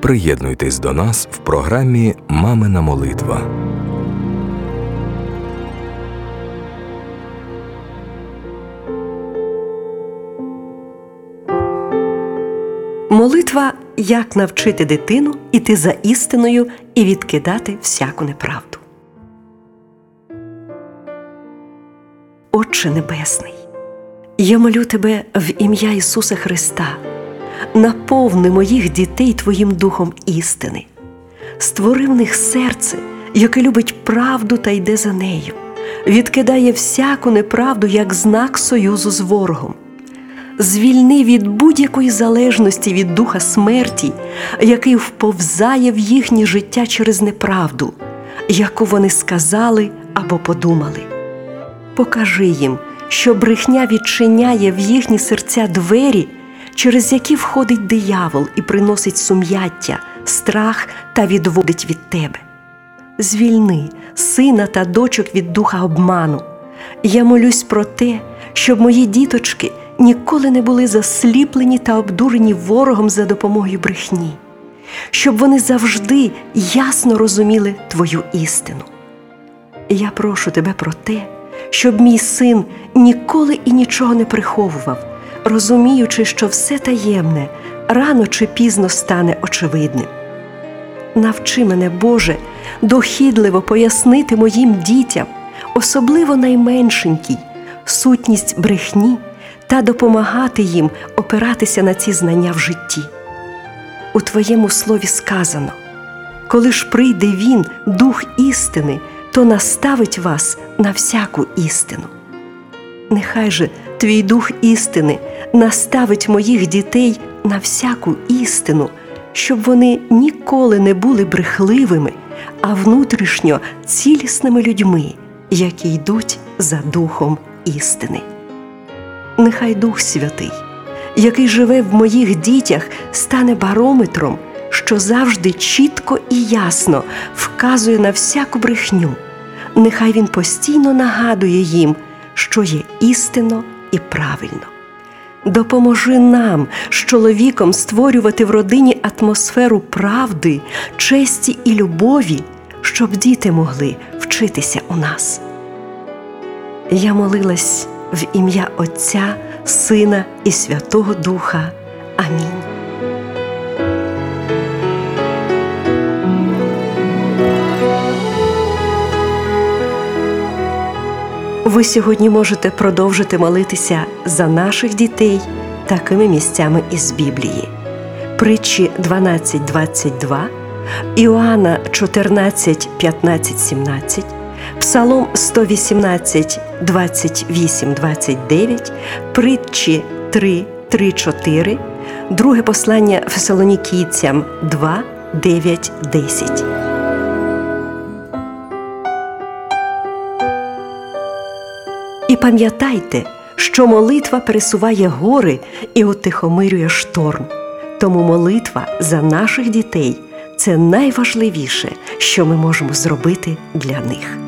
Приєднуйтесь до нас в програмі Мамина молитва. Молитва як навчити дитину іти за істиною і відкидати всяку неправду. Отче Небесний, я молю Тебе в ім'я Ісуса Христа, наповни моїх дітей Твоїм духом істини, створи в них серце, яке любить правду та йде за нею, відкидає всяку неправду як знак союзу з ворогом. Звільни від будь-якої залежності від духа смерті, який вповзає в їхнє життя через неправду, яку вони сказали або подумали. Покажи їм, що брехня відчиняє в їхні серця двері, через які входить диявол і приносить сум'яття, страх та відводить від тебе. Звільни сина та дочок від духа обману. Я молюсь про те, щоб мої діточки ніколи не були засліплені та обдурені ворогом за допомогою брехні, щоб вони завжди ясно розуміли Твою істину. Я прошу тебе про те, щоб мій син ніколи і нічого не приховував, розуміючи, що все таємне рано чи пізно стане очевидним. Навчи мене, Боже, дохідливо пояснити моїм дітям, особливо найменшенькій, сутність брехні та допомагати їм опиратися на ці знання в житті. У Твоєму слові сказано коли ж прийде Він, Дух істини, то наставить вас на всяку істину. Нехай же твій дух істини наставить моїх дітей на всяку істину, щоб вони ніколи не були брехливими, а внутрішньо цілісними людьми, які йдуть за Духом істини. Нехай Дух Святий, який живе в моїх дітях, стане барометром, що завжди чітко і ясно вказує на всяку брехню. Нехай він постійно нагадує їм, що є істинно і правильно. Допоможи нам з чоловіком створювати в родині атмосферу правди, честі і любові, щоб діти могли вчитися у нас. Я молилась в ім'я Отця, Сина і Святого Духа. Амінь. Ви сьогодні можете продовжити молитися за наших дітей такими місцями із Біблії. Притчі 12.22, Іоанна 14, 15, 17, Псалом 118, 28, 29, Притчі 3, 3, 4, Друге послання Фесалонікійцям 2, 9, 10. Пам'ятайте, що молитва пересуває гори і утихомирює шторм. Тому молитва за наших дітей це найважливіше, що ми можемо зробити для них.